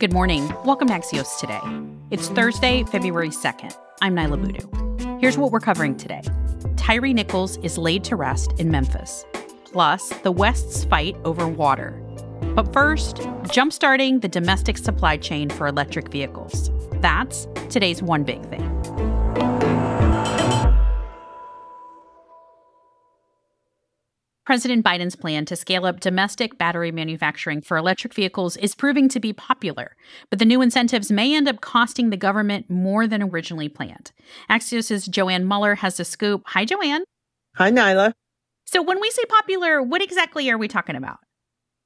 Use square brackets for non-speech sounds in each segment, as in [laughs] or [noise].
Good morning. Welcome to Axios Today. It's Thursday, February 2nd. I'm Niala Boodhoo. Here's what we're covering today Tyre Nichols is laid to rest in Memphis, plus the West's fight over water. But first, jumpstarting the domestic supply chain for electric vehicles. That's today's one big thing. President Biden's plan to scale up domestic battery manufacturing for electric vehicles is proving to be popular, but the new incentives may end up costing the government more than originally planned. Axios' Joann Muller has the scoop. Hi, Joann. Hi, Niala. So, when we say popular, what exactly are we talking about?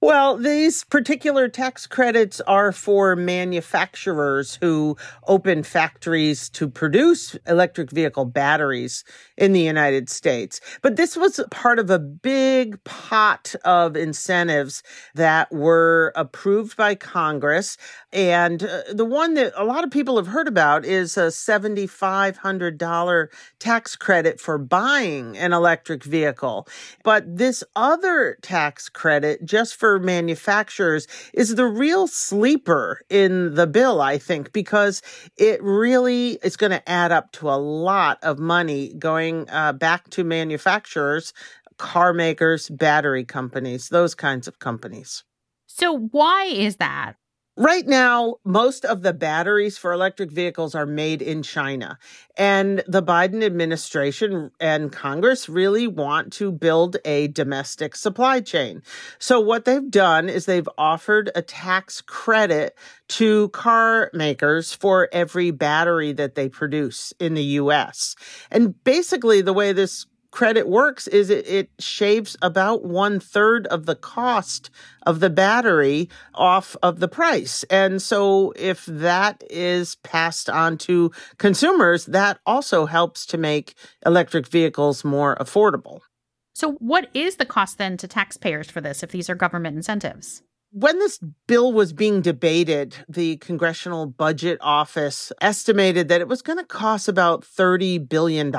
Well, these particular tax credits are for manufacturers who open factories to produce electric vehicle batteries in the United States. But this was part of a big pot of incentives that were approved by Congress. And uh, the one that a lot of people have heard about is a $7,500 tax credit for buying an electric vehicle. But this other tax credit, just for manufacturers is the real sleeper in the bill, I think, because it really is going to add up to a lot of money going uh, back to manufacturers, car makers, battery companies, those kinds of companies. So, why is that? Right now, most of the batteries for electric vehicles are made in China. And the Biden administration and Congress really want to build a domestic supply chain. So what they've done is they've offered a tax credit to car makers for every battery that they produce in the US. And basically the way this credit works is it, it shaves about one third of the cost of the battery off of the price. And so if that is passed on to consumers, that also helps to make electric vehicles more affordable. So, what is the cost then to taxpayers for this if these are government incentives? When this bill was being debated, the Congressional Budget Office estimated that it was going to cost about $30 billion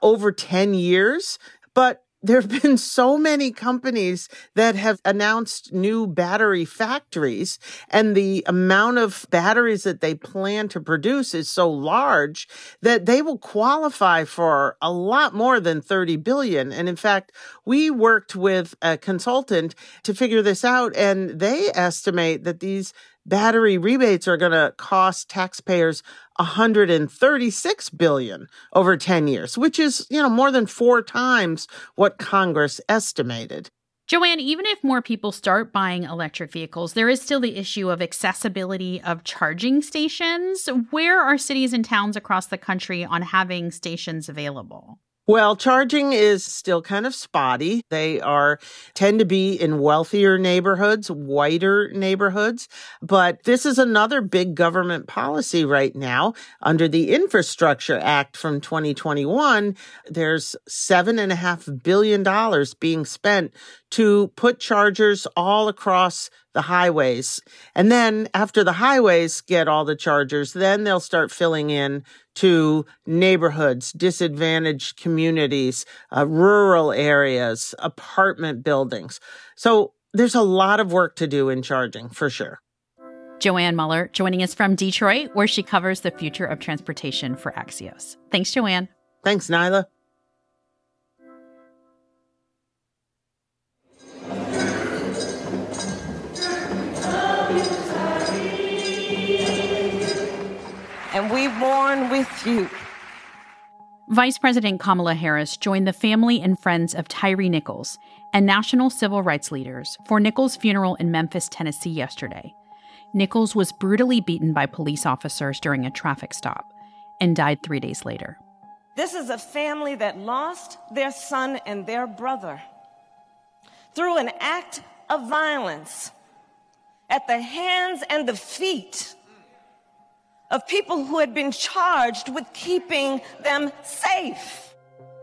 over 10 years. But there have been so many companies that have announced new battery factories and the amount of batteries that they plan to produce is so large that they will qualify for a lot more than 30 billion. And in fact, we worked with a consultant to figure this out and they estimate that these battery rebates are going to cost taxpayers 136 billion over 10 years, which is, you know, more than 4 times what Congress estimated. Joann, even if more people start buying electric vehicles, there is still the issue of accessibility of charging stations. Where are cities and towns across the country on having stations available? Well, charging is still kind of spotty. They are tend to be in wealthier neighborhoods, whiter neighborhoods. But this is another big government policy right now. Under the Infrastructure Act from 2021, there's seven and a half billion dollars being spent to put chargers all across the highways. And then after the highways get all the chargers, then they'll start filling in to neighborhoods, disadvantaged communities, uh, rural areas, apartment buildings. So there's a lot of work to do in charging for sure. Joann Muller joining us from Detroit, where she covers the future of transportation for Axios. Thanks, Joann. Thanks, Niala. We mourn with you. Vice President Kamala Harris joined the family and friends of Tyre Nichols and national civil rights leaders for Nichols' funeral in Memphis, Tennessee yesterday. Nichols was brutally beaten by police officers during a traffic stop and died three days later. This is a family that lost their son and their brother through an act of violence at the hands and the feet of people who had been charged with keeping them safe.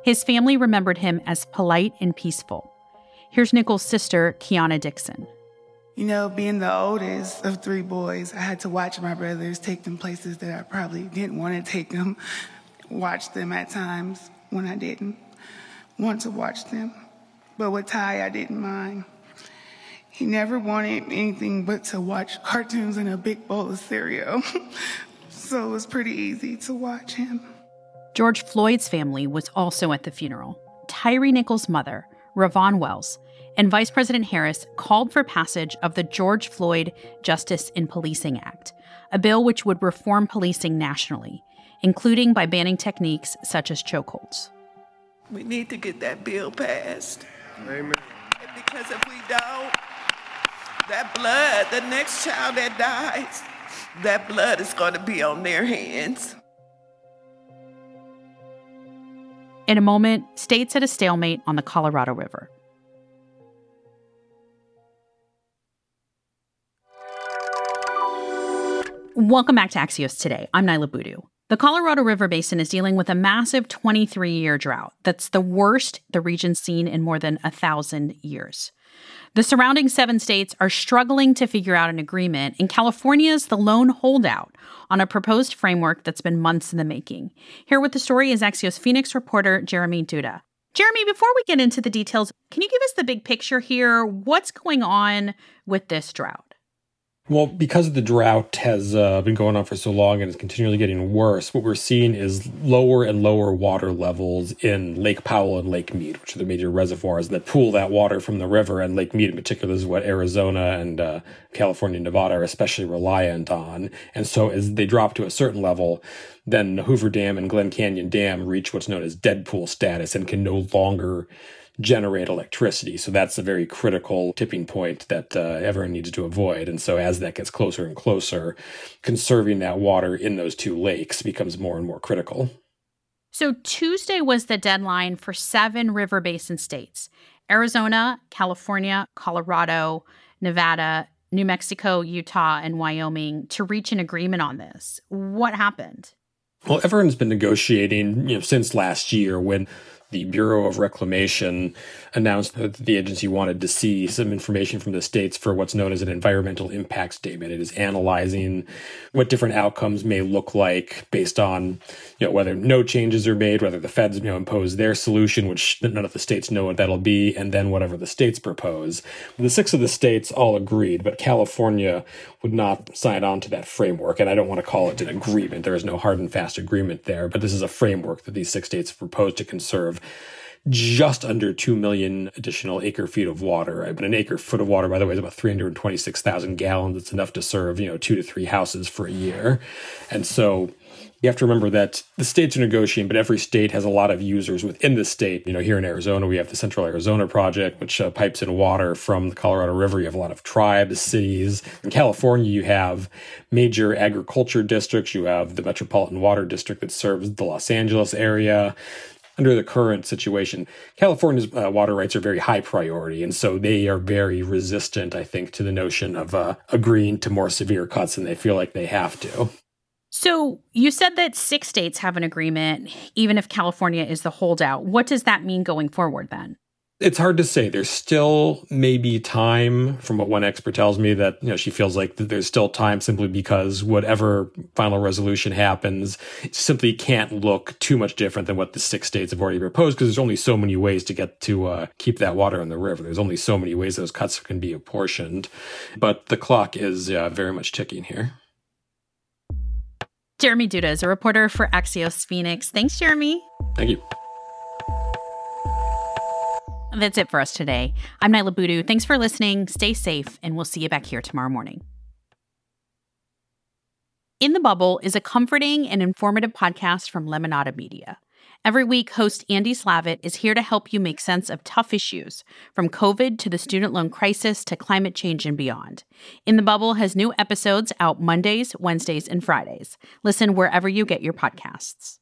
His family remembered him as polite and peaceful. Here's Nichols' sister, Keyana Dixon. You know, being the oldest of three boys, I had to watch my brothers take them places that I probably didn't want to take them, watch them at times when I didn't want to watch them. But with Ty, I didn't mind. He never wanted anything but to watch cartoons and a big bowl of cereal. [laughs] so it was pretty easy to watch him. George Floyd's family was also at the funeral. Tyre Nichols' mother, RowVaughn Wells, and Vice President Harris called for passage of the George Floyd Justice in Policing Act, a bill which would reform policing nationally, including by banning techniques such as chokeholds. We need to get that bill passed. Amen. Because if we don't, that blood, the next child that dies, that blood is going to be on their hands. In a moment, states at a stalemate on the Colorado River. Welcome back to Axios Today. I'm Niala Boodhoo. The Colorado River Basin is dealing with a massive 23 year drought that's the worst the region's seen in more than a thousand years. The surrounding seven states are struggling to figure out an agreement, and California is the lone holdout on a proposed framework that's been months in the making. Here with the story is Axios Phoenix reporter Jeremy Duda. Jeremy, before we get into the details, can you give us the big picture here? What's going on with this drought? Well, because the drought has uh, been going on for so long and is continually getting worse, what we're seeing is lower and lower water levels in Lake Powell and Lake Mead, which are the major reservoirs that pool that water from the river. And Lake Mead, in particular, is what Arizona and uh, California and Nevada are especially reliant on. And so, as they drop to a certain level, then Hoover Dam and Glen Canyon Dam reach what's known as dead pool status and can no longer generate electricity. So that's a very critical tipping point that uh, everyone needs to avoid. And so as that gets closer and closer, conserving that water in those two lakes becomes more and more critical. So Tuesday was the deadline for seven river basin states Arizona, California, Colorado, Nevada, New Mexico, Utah, and Wyoming to reach an agreement on this. What happened? Well, everyone's been negotiating, you know, since last year when the Bureau of Reclamation announced that the agency wanted to see some information from the states for what's known as an environmental impact statement. It is analyzing what different outcomes may look like based on, you know, whether no changes are made, whether the feds, you know, impose their solution, which none of the states know what that'll be, and then whatever the states propose. The six of the states all agreed, but California would not sign on to that framework. And I don't want to call it an agreement. There is no hard and fast agreement there, but this is a framework that these six states proposed to conserve just under 2 million additional acre feet of water. But an acre foot of water, by the way, is about 326,000 gallons. It's enough to serve, you know, two to three houses for a year. And so you have to remember that the states are negotiating, but every state has a lot of users within the state. You know, here in Arizona, we have the Central Arizona Project, which uh, pipes in water from the Colorado River. You have a lot of tribes, cities. In California, you have major agriculture districts. You have the Metropolitan Water District that serves the Los Angeles area under the current situation, California's uh, water rights are very high priority. And so they are very resistant, I think, to the notion of uh, agreeing to more severe cuts than they feel like they have to. So you said that six states have an agreement, even if California is the holdout. What does that mean going forward then? It's hard to say. There's still maybe time, from what one expert tells me, that you know she feels like there's still time simply because whatever final resolution happens, simply can't look too much different than what the six states have already proposed because there's only so many ways to get to uh, keep that water in the river. There's only so many ways those cuts can be apportioned, but the clock is uh, very much ticking here. Jeremy Duda is a reporter for Axios Phoenix. Thanks, Jeremy. Thank you. That's it for us today. I'm Niala Boodhoo. Thanks for listening. Stay safe, and we'll see you back here tomorrow morning. In the Bubble is a comforting and informative podcast from Lemonada Media. Every week, host Andy Slavitt is here to help you make sense of tough issues, from COVID to the student loan crisis to climate change and beyond. In the Bubble has new episodes out Mondays, Wednesdays, and Fridays. Listen wherever you get your podcasts.